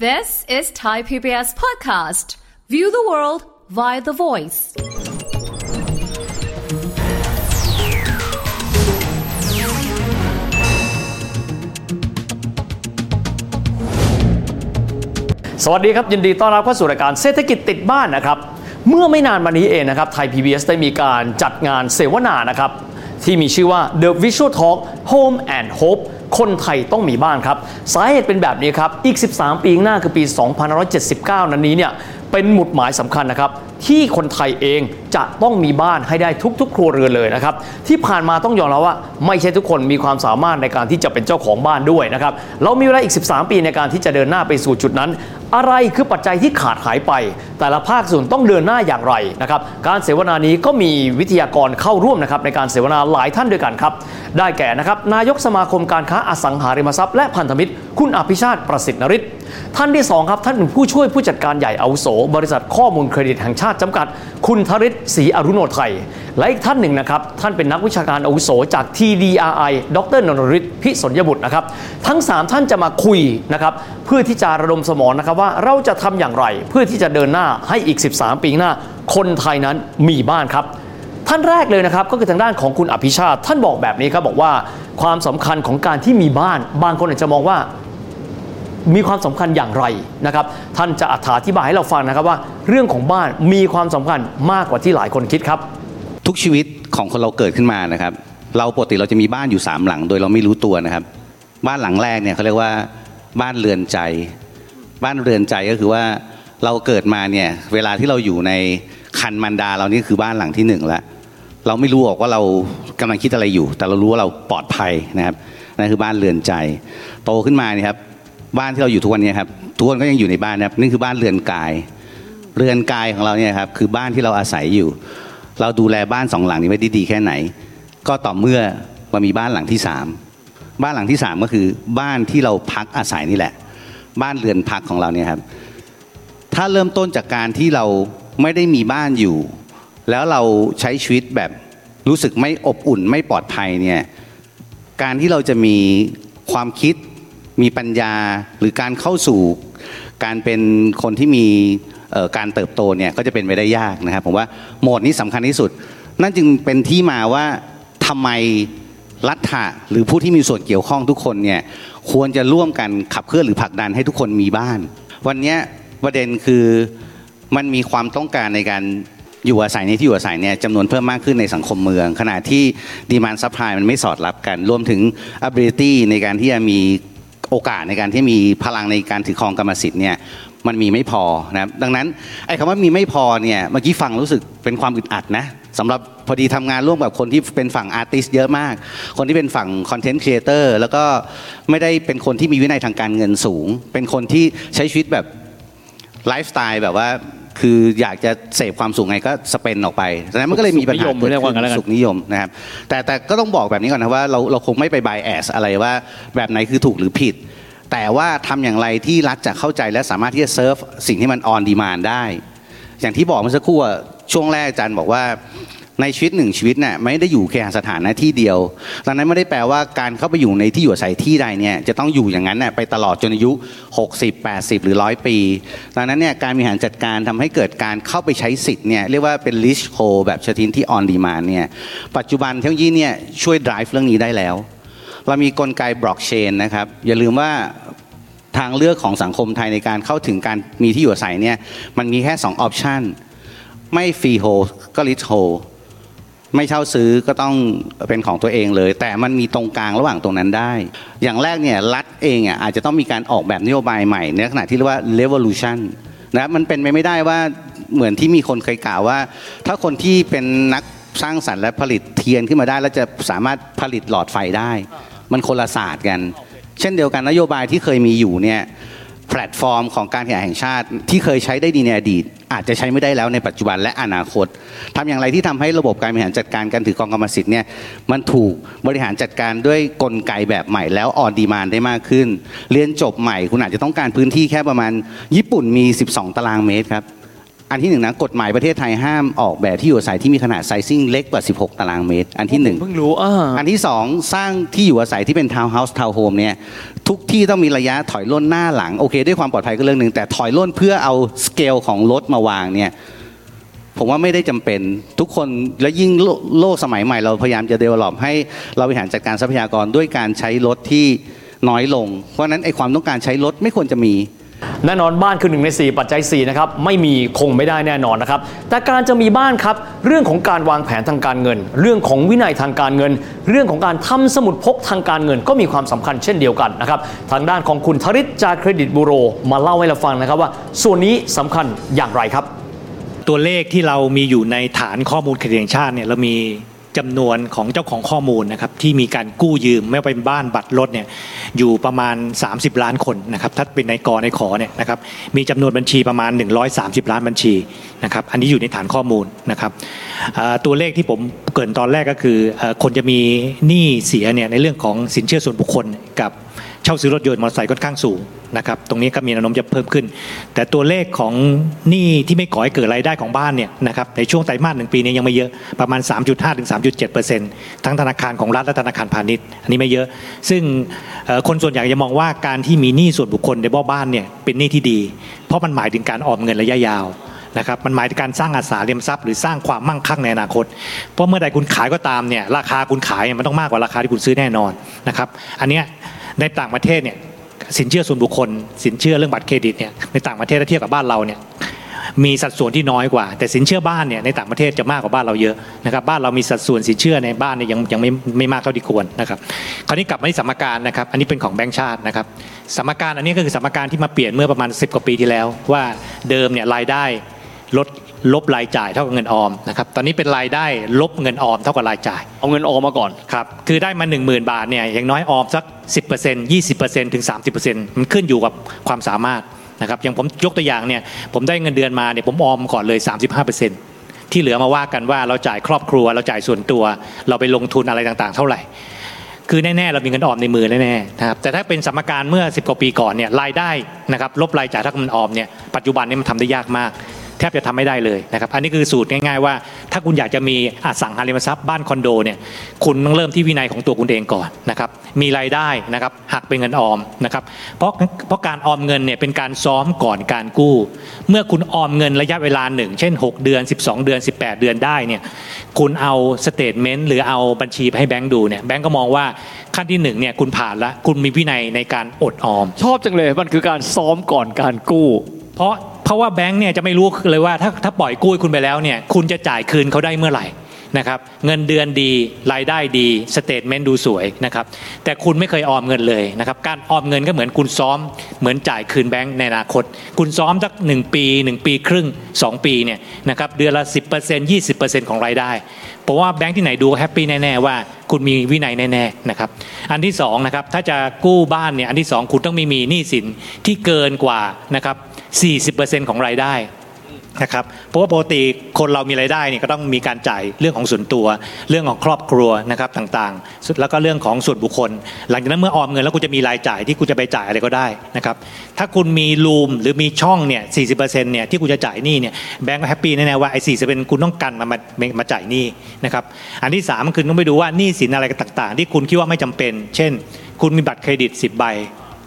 This is Thai PBS Podcast. View the world via the voice. สวัสดีครับ ยินดีต้อนรับเข้าสู่รายการเศรษฐกิจติดบ้านนะครับ เมื่อไม่นานมานี้เองนะครับไทย PBS ได้มีการจัดงานเสวนานะครับ ที่มีชื่อว่า The Visual Talk Home and Hope คนไทยต้องมีบ้านครับ สาเหตุเป็นแบบนี้ครับ อีก 13 ปีข้างหน้าคือปี 2579 นั้นนี้เนี่ยเป็นหมุดหมายสำคัญนะครับ ที่คนไทยเองจะต้องมีบ้านให้ได้ทุก ๆ ครัวเรือนเลยนะครับที่ผ่านมาต้องยอมรับว่า ไม่ใช่ทุกคนมีความสามารถในการที่จะเป็นเจ้าของบ้านด้วยนะครับเรามีเวลาอีก 13 ปีในการที่จะเดินหน้าไปสู่จุดนั้น อะไรคือปัจจัยที่ขาดหายไป แต่ละภาคส่วนต้องเดินหน้าอย่างไรนะครับการเสวนานี้ก็มีวิทยากรเข้าร่วมนะครับในการเสวนาหลายท่านด้วยกันครับได้แก่นะครับนายกสมาคมการค้าอสังหาริมทรัพย์และพันธมิตร คุณอภิชาติประสิทธิ์นริศ ท่านที่สองครับ ท่านเป็นผู้ช่วยผู้จัดการใหญ่อาวุโส บริษัทข้อมูลเครดิตแห่งชาติจำกัด คุณธริศศรีอรุโนไทย และอีกท่านหนึ่งนะครับ ท่านเป็นนักวิชาการอาวุโสจาก TDRI ดรนนทฤทธิ์พิสนยบุตรนะครับ ทั้ง 3 ท่านจะมาคุยนะครับเพื่อที่จะระดมสมองนะครับว่าเราจะทำอย่างไร เพื่อที่จะเดินหน้าให้อีก 13 ปีหน้า คนไทยนั้นมีบ้านครับท่านแรกเลยนะครับก็คือทางด้านของคุณอภิชาติ ท่านบอกแบบนี้ครับบอกว่าความสำคัญของการที่มีบ้าน บางคนอาจจะมองว่า มีความสำคัญอย่างไรนะครับท่านจะอธิบายให้เราฟังนะครับว่า เรื่องของบ้านมีความสำคัญมากกว่าที่หลายคนคิดครับ ทุกชีวิตของคนเราเกิดขึ้นมานะครับ เราปกติเราจะมีบ้านอยู่สามหลัง โดยเราไม่รู้ตัวนะครับ บ้านหลังแรกเนี่ยเขาเรียกว่าบ้านเรือนใจ บ้านเรือนใจก็คือว่าเราเกิดมาเนี่ยเวลาที่เราอยู่ในคันมันดาเรานี่คือบ้านหลังที่หนึ่งแล้วเราไม่รู้หรอกว่าเรากำลังคิดอะไรอยู่ แต่เรารู้ว่าเราปลอดภัยนะครับนั่นคือบ้านเรือนใจ โตขึ้นมาเนี่ยครับ บ้านที่เราอยู่ทุกวันนี้ครับทุกคนก็ยังอยู่ในบ้านนะครับนี่คือบ้านเรือนกาย เรือนกายของเราเนี่ยครับคือบ้านที่เราอาศัยอยู่ เราดูแลบ้านสองหลังนี้ไว้ด้ดีแค่ไหน ก็ต่อเมื่อมามีบ้านหลังที่สามบ้านหลังที่สามก็คือบ้านที่เราพักอาศัยนี่แหละ บ้านเรือนพักของเราเนี่ยครับ ถ้าเริ่มต้นจากการที่เราไม่ได้มีบ้านอยู่ แล้วเราใช้ชีวิตแบบรู้สึกไม่อบอุ่นไม่ปลอดภัยเนี่ยการที่เราจะมีความคิด มีปัญญาหรือการเข้าสู่การเป็นคนที่มีการเติบโตเนี่ยก็จะเป็นไปได้ยากนะครับผมว่าโหมดนี้สำคัญที่สุด นั่นจึงเป็นที่มาว่าทำไมรัฐหรือผู้ที่มีส่วนเกี่ยวข้องทุกคนเนี่ยควรจะร่วมกันขับเคลื่อนหรือผลักดันให้ทุกคนมีบ้าน วันนี้ประเด็นคือมันมีความต้องการในการอยู่อาศัยในที่อยู่อาศัยเนี่ยจำนวนเพิ่มมากขึ้นในสังคมเมือง ขณะที่ demand supply มันไม่สอดรับกัน รวมถึง ability ในการที่จะมี โอกาสในการที่มีพลังในการถือครองกรรมสิทธิ์เนี่ยมันมีไม่พอนะครับดังนั้นไอ้คำว่ามีไม่พอเนี่ยเมื่อกี้ฟังรู้สึกเป็นความอึดอัดนะสำหรับพอดีทำงานร่วมกับคนที่เป็นฝั่ง artist เยอะมาก คนที่เป็นฝั่ง content creator แล้วก็ไม่ได้เป็นคนที่มีวินัยทางการเงินสูง เป็นคนที่ใช้ชีวิตแบบไลฟ์สไตล์แบบว่า คืออยากจะเสพความสุขไงก็ spend ออกไปดังนั้นมันก็เลยมีปัญหาสุขนิยมเกิดเรียกว่างั้นแล้วกันขึ้นสุขนิยมนะครับ แต่แต่ก็ต้องบอกแบบนี้ก่อนนะว่าเราเราคงไม่ไป bias อะไรว่าแบบไหนคือถูกหรือผิด แต่ว่าทำอย่างไรที่รัฐจะเข้าใจและสามารถที่จะเซิร์ฟสิ่งที่มันออนดีมานได้ อย่างที่บอกเมื่อสักครู่อะช่วงแรกอาจารย์บอกว่า ในชีวิตหนึ่งชีวิตเนี่ยไม่ได้อยู่แค่สถานะที่เดียว ดังนั้นไม่ได้แปลว่าการเข้าไปอยู่ในที่อยู่อาศัยที่ใดเนี่ยจะต้องอยู่อย่างนั้นน่ะไปตลอดจนอายุ 60 80 หรือ100ปี ดังนั้นเนี่ยการบริหารจัดการทำให้เกิดการเข้าไปใช้สิทธิ์เนี่ยเรียกว่าเป็น list c o แบบชนิดที่ออนดีมานเนี่ยปัจจุบันเทคโนโลยีเนี่ยช่วย drive เรื่องนี้ได้แล้ว เรามีกลไกบล็อกเชนนะครับอย่าลืมว่าทางเลือกของสังคมไทยในการเข้าถึงการมีที่อยู่อาศัยเนี่ยมันมีแค่2 option ไม่ freehold ก็ leasehold ไม่เช่าซื้อก็ต้องเป็นของตัวเองเลย แต่มันมีตรงกลางระหว่างตรงนั้นได้ อย่างแรกเนี่ยรัฐเองอะอาจจะต้องมีการออกแบบนโยบายใหม่ในลักษณะที่เรียกว่า revolution นะครับมันเป็นไปไม่ได้ว่าเหมือนที่มีคนเคยกล่าวว่า ถ้าคนที่เป็นนักสร้างสรรค์และผลิตเทียนขึ้นมาได้ แล้วจะสามารถผลิตหลอดไฟได้ มันคนละศาสตร์กัน เช่นเดียวกันนโยบายที่เคยมีอยู่เนี่ย แพลตฟอร์มของการแข่งแห่งชาติ ที่เคยใช้ได้ดีในอดีต อาจจะใช้ไม่ได้แล้วในปัจจุบันและอนาคตทำอย่างไรที่ทำให้ระบบการบริหารจัดการการถือกองกรรมสิทธิ์เนี่ยมันถูกบริหารจัดการด้วยกลไกแบบใหม่แล้วออนดีมานได้มากขึ้น เรียนจบใหม่ คุณอาจจะต้องการพื้นที่แค่ประมาณ ญี่ปุ่นมี 12 ตารางเมตรครับ อันที่หนึ่งนะกฎหมายประเทศไทยห้ามออกแบบที่อยู่อาศัยที่มีขนาด sizing เล็กกว่า 16 ตารางเมตร อันที่หนึ่งเพิ่งรู้อ่าอันที่สองสร้างที่อยู่อาศัยที่เป็นทาวน์เฮาส์ทาวน์โฮมเนี่ยทุกที่ต้องมีระยะถอยร่นหน้าหลัง โอเค ด้วยความปลอดภัยก็เรื่องหนึ่งแต่ถอยร่นเพื่อเอาสเกลของรถมาวางเนี่ยผมว่าไม่ได้จำเป็นทุกคนและยิ่งโลโลกสมัยใหม่ เราพยายามจะ develop ให้เราบริหารจัดการทรัพยากรด้วยการใช้รถที่น้อยลง เพราะฉะนั้นไอความต้องการใช้รถไม่ควรจะมี แน่นอนบ้านคือหนึ่งใน 4 ปัจจัย4นะครับไม่มีคงไม่ได้แน่นอนนะครับแต่การจะมีบ้านครับเรื่องของการวางแผนทางการเงิน เรื่องของวินัยทางการเงิน เรื่องของการทำสมุดพกทางการเงิน ก็มีความสำคัญเช่นเดียวกันนะครับทางด้านของคุณธริศจากเครดิตบูโร มาเล่าให้เราฟังนะครับว่า ส่วนนี้สำคัญอย่างไรครับ ตัวเลขที่เรามีอยู่ในฐานข้อมูลเครดิตแห่งชาติเนี่ยเรามี จำนวนของเจ้าของข้อมูลนะครับที่มีการกู้ยืมไม่ว่าเป็นบ้านบัตรรถเนี่ยอยู่ประมาณ 30 ล้านคนนะครับถ้าเป็นในกอในขอเนี่ยนะครับมีจำนวนบัญชีประมาณ 130 ล้านบัญชีนะครับอันนี้อยู่ในฐานข้อมูลนะครับตัวเลขที่ผมเกินตอนแรกก็คือคนจะมีหนี้เสียเนี่ยในเรื่องของสินเชื่อส่วนบุคคลกับ เช่าซื้อรถยนต์มอเตอร์ไซค์ค่อนข้างสูงนะครับตรงนี้ก็มีแนวโน้มจะเพิ่มขึ้น แต่ตัวเลขของหนี้ที่ไม่ก่อให้เกิดรายได้ของบ้านเนี่ยนะครับในช่วงไตรมาสหนึ่งปีนี้ยังไม่เยอะประมาณ 3.5ถึง3.7%ทั้งธนาคารของรัฐและธนาคารพาณิชย์อันนี้ไม่เยอะ ซึ่งคนส่วนใหญ่จะมองว่าการที่มีหนี้ส่วนบุคคลในบ้านเนี่ยเป็นหนี้ที่ดี เพราะมันหมายถึงการออมเงินระยะยาวนะครับมันหมายถึงการสร้างอสังหาริมทรัพย์หรือสร้างความมั่งคั่งในอนาคต เพราะเมื่อใดคุณขายก็ตามเนี่ยราคาคุณขายเนี่ยมันต้องมากกว่าราคาที่คุณซื้อแน่นอนนะครับอันเนี้ย ในต่างประเทศเนี่ยสินเชื่อส่วนบุคคล สินเชื่อเรื่องบัตรเครดิตเนี่ยในต่างประเทศถ้าเทียบกับบ้านเราเนี่ยมีสัดส่วนที่น้อยกว่า แต่สินเชื่อบ้านเนี่ยในต่างประเทศจะมากกว่าบ้านเราเยอะนะครับบ้านเรามีสัดส่วนสินเชื่อในบ้านเนี่ยยังยังไม่ไม่มากเท่าที่ควรนะครับคราวนี้กลับมาที่สมการนะครับอันนี้เป็นของแบงก์ชาตินะครับสมการอันนี้ก็คือสมการที่มาเปลี่ยนเมื่อประมาณ 10 กว่าปีที่แล้ว ว่าเดิมเนี่ยรายได้ลดลบรายจ่ายเท่ากับเงินออมนะครับตอนนี้เป็นรายได้ลบเงินออมเท่ากับรายจ่าย เอาเงินออกมาก่อนครับคือได้มา 1 0,000 บาทเนี่ยอย่างน้อยออมสัก 10% 20%ถึง 30%มันขึ้นอยู่กับความสามารถนะครับอย่างผมยกตัวอย่างเนี่ยผมได้เงินเดือนมาเนี่ยผมออมก่อนเลย 35%ที่เหลือมาว่ากันว่าเราจ่ายครอบครัว เราจ่ายส่วนตัว เราไปลงทุนอะไรต่างๆ เท่าไหร่ คือแน่ๆเรามีเงินออมในมือแน่ๆนะครับแต่ถ้าเป็นสมการเมื่อ 10กว่าปีก่อนเนี่ยรายได้นะครับลบรายจ่ายเท่ากันออมเนี่ยปัจจุบันนี้มันทำได้ยากมาก แทบจะทำไม่ได้เลยนะครับอันนี้คือสูตรง่ายๆว่า ถ้าคุณอยากจะมีอสังหาริมทรัพย์บ้านคอนโดเนี่ยคุณต้องเริ่มที่วินัยของตัวคุณเองก่อนนะครับมีรายได้นะครับหักเป็นเงินออมนะครับเพราะเพราะการออมเงินเนี่ยเป็นการซ้อมก่อนการกู้ เมื่อคุณออมเงินระยะเวลาหนึ่งเช่น 6 เดือน 12 เดือน 18 เดือนได้เนี่ยคุณเอา statement หรือเอาบัญชีไปให้แบงก์ดูเนี่ยแบงก์ก็มองว่าขั้นที่หนึ่งเนี่ยคุณผ่านละคุณมีวินัยในการอดออม ชอบจังเลยมันคือการซ้อมก่อนการกู้ เพราะ เพราะว่าแบงค์เนี่ยจะไม่รู้เลยว่าถ้าถ้าปล่อยกู้ให้คุณไปแล้วเนี่ยคุณจะจ่ายคืนเขาได้เมื่อไหร่นะครับเงินเดือนดีรายได้ดี statement ดูสวยนะครับแต่คุณไม่เคยออมเงินเลยนะครับการออมเงินก็เหมือนคุณซ้อม เหมือนจ่ายคืนแบงค์ในอนาคต คุณซ้อมสักหนึ่งปีหนึ่งปีครึ่งสองปีเนี่ยนะครับเดือนละ 10% 20%ของรายได้เพราะว่าแบงค์ที่ไหนดู happy แน่ๆว่าคุณมีวินัยแน่ๆนะครับอันที่สองนะครับถ้าจะกู้บ้านเนี่ยอันที่สองคุณต้องไม่มีหนี้สินที่เกินกว่านะครับ 40%ของรายได้นะครับเพราะว่าปกติคนเรามีรายได้เนี่ยก็ต้องมีการจ่ายเรื่องของส่วนตัว เรื่องของครอบครัวนะครับต่างๆ แล้วก็เรื่องของส่วนบุคคล หลังจากนั้นเมื่อออมเงินแล้วคุณจะมีรายจ่ายที่คุณจะไปจ่ายอะไรก็ได้นะครับถ้าคุณมีรูมหรือมีช่องเนี่ย40%เนี่ยที่คุณจะจ่ายหนี้เนี่ยแบงก์ก็แฮปปี้แน่ๆว่าไอ้40%คุณต้องกันมามามาจ่ายหนี้นะครับอันที่3คือต้องไปดูว่าหนี้สินอะไรต่างๆ ที่คุณคิดว่าไม่จำเป็น เช่น คุณมีบัตรเครดิต 10 ใบ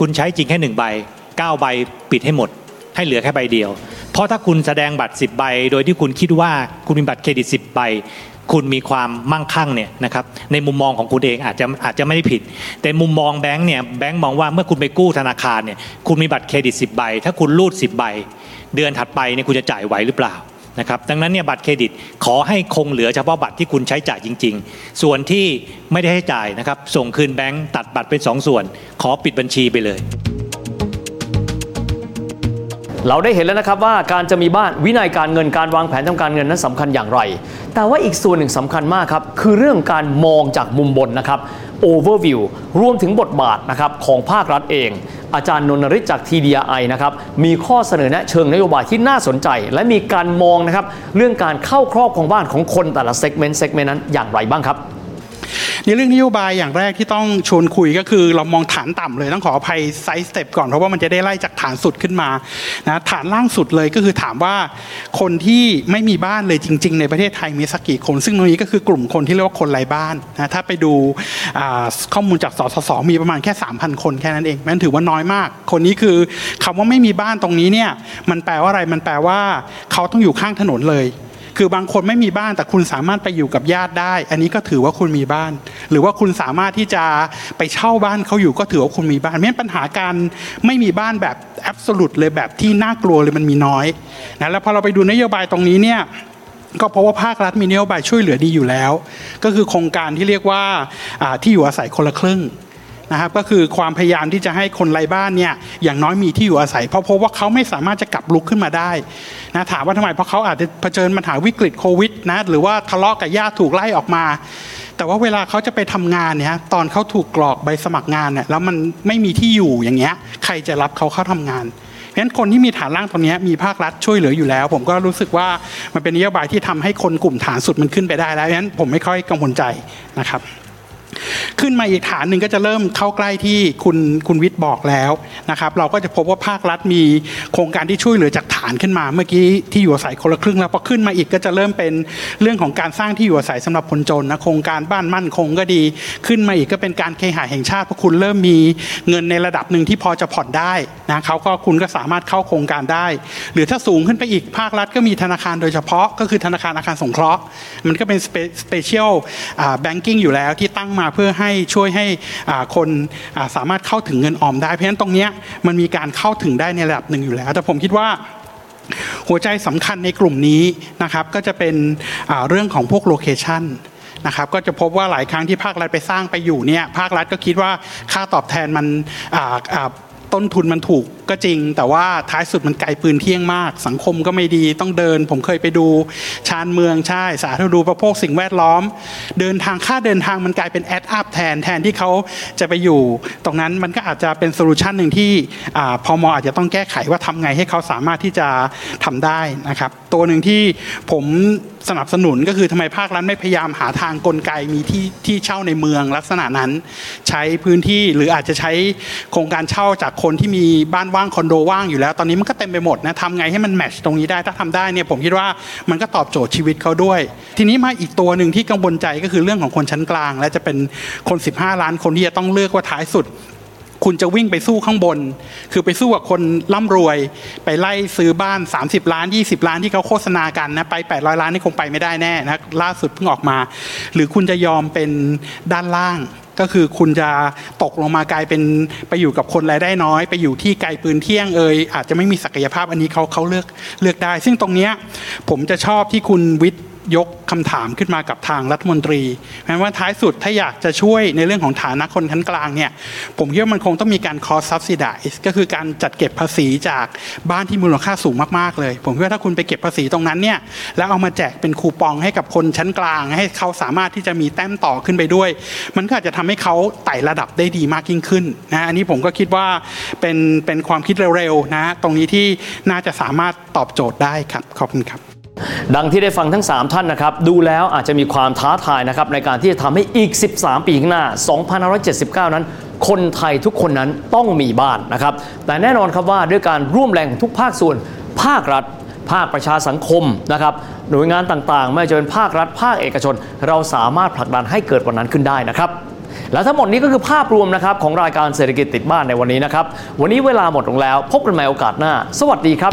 คุณใช้จริงแค่1ใบ9ใบปิดให้หมด ให้เหลือแค่ใบเดียว เพราะถ้าคุณแสดงบัตร 10 ใบ โดยที่คุณคิดว่าคุณมีบัตรเครดิต 10 ใบ คุณมีความมั่งคั่งเนี่ยนะครับในมุมมองของคุณเองอาจจะอาจจะไม่ได้ผิด แต่มุมมองแบงค์เนี่ยแบงค์มองว่าเมื่อคุณไปกู้ธนาคารเนี่ยคุณมีบัตรเครดิต 10 ใบ ถ้าคุณรูด 10 ใบ เดือนถัดไปเนี่ยคุณจะจ่ายไหวหรือเปล่านะครับดังนั้นเนี่ยบัตรเครดิตขอให้คงเหลือเฉพาะบัตรที่คุณใช้จ่ายจริง ๆ ส่วนที่ไม่ได้ให้จ่ายนะครับส่งคืนแบงค์ตัดบัตรเป็นสองส่วน ขอปิดบัญชีไปเลย เราได้เห็นแล้วนะครับว่าการจะมีบ้านวินัยการเงินการวางแผนทางการเงินนั้นสำคัญอย่างไร แต่ว่าอีกส่วนหนึ่งสำคัญมากครับ คือเรื่องการมองจากมุมบนนะครับ overview รวมถึงบทบาทนะครับของภาครัฐเอง อาจารย์นนทริจาก TDI นะครับมีข้อเสนอแนะเชิงนโยบายที่น่าสนใจ และมีการมองนะครับเรื่องการเข้าครอบของบ้านของคนแต่ละเซกเมนต์เซกเมนต์นั้นอย่างไรบ้างครับ ในเรื่องนโยบายอย่างแรกที่ต้องชวนคุยก็คือ เรามองฐานต่ำเลยต้องขออภัย side step ก่อนเพราะว่ามันจะได้ไล่จากฐานสุดขึ้นมานะฐานล่างสุดเลยก็คือถามว่าคนที่ไม่มีบ้านเลยจริง ๆ ในประเทศไทยมีสักกี่คน ซึ่งตรงนี้ก็คือกลุ่มคนที่เรียกว่าคนไร้บ้านนะถ้าไปดูข้อมูลจากสสสมีประมาณแค่ 3,000 คนแค่นั้นเองมันถือว่าน้อยมาก คนนี้คือคำว่าไม่มีบ้านตรงนี้เนี่ยมันแปลว่าอะไรมันแปลว่าเขาต้องอยู่ข้างถนนเลย คือบางคนไม่มีบ้านแต่คุณสามารถไปอยู่กับญาติได้ อันนี้ก็ถือว่าคุณมีบ้าน หรือว่าคุณสามารถที่จะไปเช่าบ้านเขาอยู่ก็ถือว่าคุณมีบ้านไม่ปัญหาการไม่มีบ้านแบบแอบสูตเลยแบบที่น่ากลัวเลยมันมีน้อยนะแล้วพอเราไปดูนโยบายตรงนี้เนี่ยก็เพราะว่าภาครัฐมีนโยบายช่วยเหลือดีอยู่แล้ว ก็คือโครงการที่เรียกว่าที่อยู่อาศัยคนละครึ่ง นะครับก็คือความพยายามที่จะให้คนไร้บ้านเนี่ยอย่างน้อยมีที่อยู่อาศัย เพราะพบว่าเขาไม่สามารถจะกลับลุกขึ้นมาได้นะถามว่าทำไมเพราะเขาอาจจะเผชิญปัญหาวิกฤตโควิดนะหรือว่าทะเลาะกับญาติถูกไล่ออกมา แต่ว่าเวลาเขาจะไปทำงานเนี่ยตอนเขาถูกกรอกใบสมัครงานเนี่ยแล้วมันไม่มีที่อยู่อย่างเงี้ยใครจะรับเขาเข้าทำงานเพราะฉะนั้นคนที่มีฐานล่างตรงนี้มีภาครัฐช่วยเหลืออยู่แล้ว ผมก็รู้สึกว่ามันเป็นนโยบายที่ทำให้คนกลุ่มฐานสุดมันขึ้นไปได้แล้วเพราะฉะนั้นผมไม่ค่อยกังวลใจนะครับ ขึ้นมาอีกฐานหนึ่งก็จะเริ่มเข้าใกล้ที่คุณคุณวิทย์บอกแล้วนะครับ เราก็จะพบว่าภาครัฐมีโครงการที่ช่วยเหลือจากฐานขึ้นมา เมื่อกี้ที่อยู่อาศัยคนละครึ่งแล้วพอขึ้นมาอีกก็จะเริ่มเป็นเรื่องของการสร้างที่อยู่อาศัยสำหรับคนจนนะโครงการบ้านมั่นคงก็ดี ขึ้นมาอีกก็เป็นการเคหะแห่งชาติเพราะคุณเริ่มมีเงินในระดับหนึ่งที่พอจะผ่อนได้นะเขาก็คุณก็สามารถเข้าโครงการได้ หรือถ้าสูงขึ้นไปอีกภาครัฐก็มีธนาคารโดยเฉพาะ ก็คือธนาคารอาคารสงเคราะห์ มันก็เป็น special banking อยู่แล้วที่ตั้งมาเพื่อให้ช่วยให้คนสามารถเข้าถึงเงินออมได้ เพราะฉะนั้นตรงนี้มันมีการเข้าถึงได้ในระดับหนึ่งอยู่แล้ว แต่ผมคิดว่าหัวใจสำคัญในกลุ่มนี้นะครับก็จะเป็นเรื่องของพวกโลเคชันนะครับก็จะพบว่าหลายครั้งที่ภาครัฐไปสร้างไปอยู่เนี่ยภาครัฐก็คิดว่าค่าตอบแทนมัน ต้นทุนมันถูกก็จริง แต่ว่าท้ายสุดมันไกลปืนเที่ยงมาก สังคมก็ไม่ดีต้องเดิน ผมเคยไปดูชานเมืองใช่ สาธารณูปโภคสิ่งแวดล้อม เดินทางค่าเดินทางมันกลายเป็น add up แทนแทนที่เขาจะไปอยู่ ตรงนั้นมันก็อาจจะเป็น solution หนึ่งที่พม. อาจจะต้องแก้ไขว่าทำไงให้เขาสามารถที่จะทำได้นะครับ ตัวหนึ่งที่ผม สนับสนุนก็คือทำไมภาครัฐไม่พยายามหาทางกลไกมีที่ที่เช่าในเมืองลักษณะนั้น ใช้พื้นที่หรืออาจจะใช้โครงการเช่าจากคนที่มีบ้านว่างคอนโดว่างอยู่แล้ว ตอนนี้มันก็เต็มไปหมดนะทำไงให้มัน match ตรงนี้ได้ถ้าทำได้เนี่ยผมคิดว่ามันก็ตอบโจทย์ชีวิตเขาด้วย ทีนี้มาอีกตัวหนึ่งที่กังวลใจก็คือเรื่องของคนชั้นกลาง และจะเป็นคน 15 ล้านคนที่จะต้องเลือกว่าท้ายสุด คุณจะวิ่งไปสู้ข้างบน คือไปสู้กับคนร่ำรวย ไปไล่ซื้อบ้าน 30 ล้าน 20 ล้านที่เขาโฆษณากันนะไป800 ล้านนี่คงไปไม่ได้แน่นะล่าสุดเพิ่งออกมา หรือคุณจะยอมเป็นด้านล่างก็คือคุณจะตกลงมากลายเป็นไปอยู่กับคนรายได้น้อย ไปอยู่ที่ไกลปืนเที่ยงเอยอาจจะไม่มีศักยภาพอันนี้เขาเขาเลือกเลือกได้ ซึ่งตรงนี้ผมจะชอบที่คุณวิทย์ ยกคำถามขึ้นมากับทางรัฐมนตรีแม้ว่าท้ายสุดถ้าอยากจะช่วยในเรื่องของฐานะคนชั้นกลางเนี่ยผมคิดว่ามันคงต้องมีการคอสซับซิดายก็คือการจัดเก็บภาษีจากบ้านที่มูลค่าสูงมากๆเลย ผมคิดว่าถ้าคุณไปเก็บภาษีตรงนั้นเนี่ยแล้วเอามาแจกเป็นคูปองให้กับคนชั้นกลาง ให้เขาสามารถที่จะมีแต้มต่อขึ้นไปด้วย มันก็อาจจะทำให้เขาไต่ระดับได้ดีมากยิ่งขึ้นนะอันนี้ผมก็คิดว่าเป็นเป็นความคิดเร็วๆนะตรงนี้ที่น่าจะสามารถตอบโจทย์ได้ครับขอบคุณครับ ดังที่ได้ฟังทั้ง 3 ท่านนะครับ ดูแล้วอาจจะมีความท้าทายนะครับ ในการที่จะทำให้อีก 13 ปีข้างหน้า 2579 นั้น คนไทยทุกคนนั้นต้องมีบ้านนะครับ แต่แน่นอนครับว่าด้วยการร่วมแรงของทุกภาคส่วน ภาครัฐ ภาคประชาสังคมนะครับหน่วยงานต่างๆ ไม่ว่าจะเป็นภาครัฐ ภาคเอกชน เราสามารถผลักดันให้เกิดวันนั้นขึ้นได้นะครับและทั้งหมดนี้ก็คือภาพรวมนะครับของรายการเศรษฐกิจติดบ้านในวันนี้นะครับ วันนี้เวลาหมดลงแล้ว พบกันใหม่โอกาสหน้า สวัสดีครับ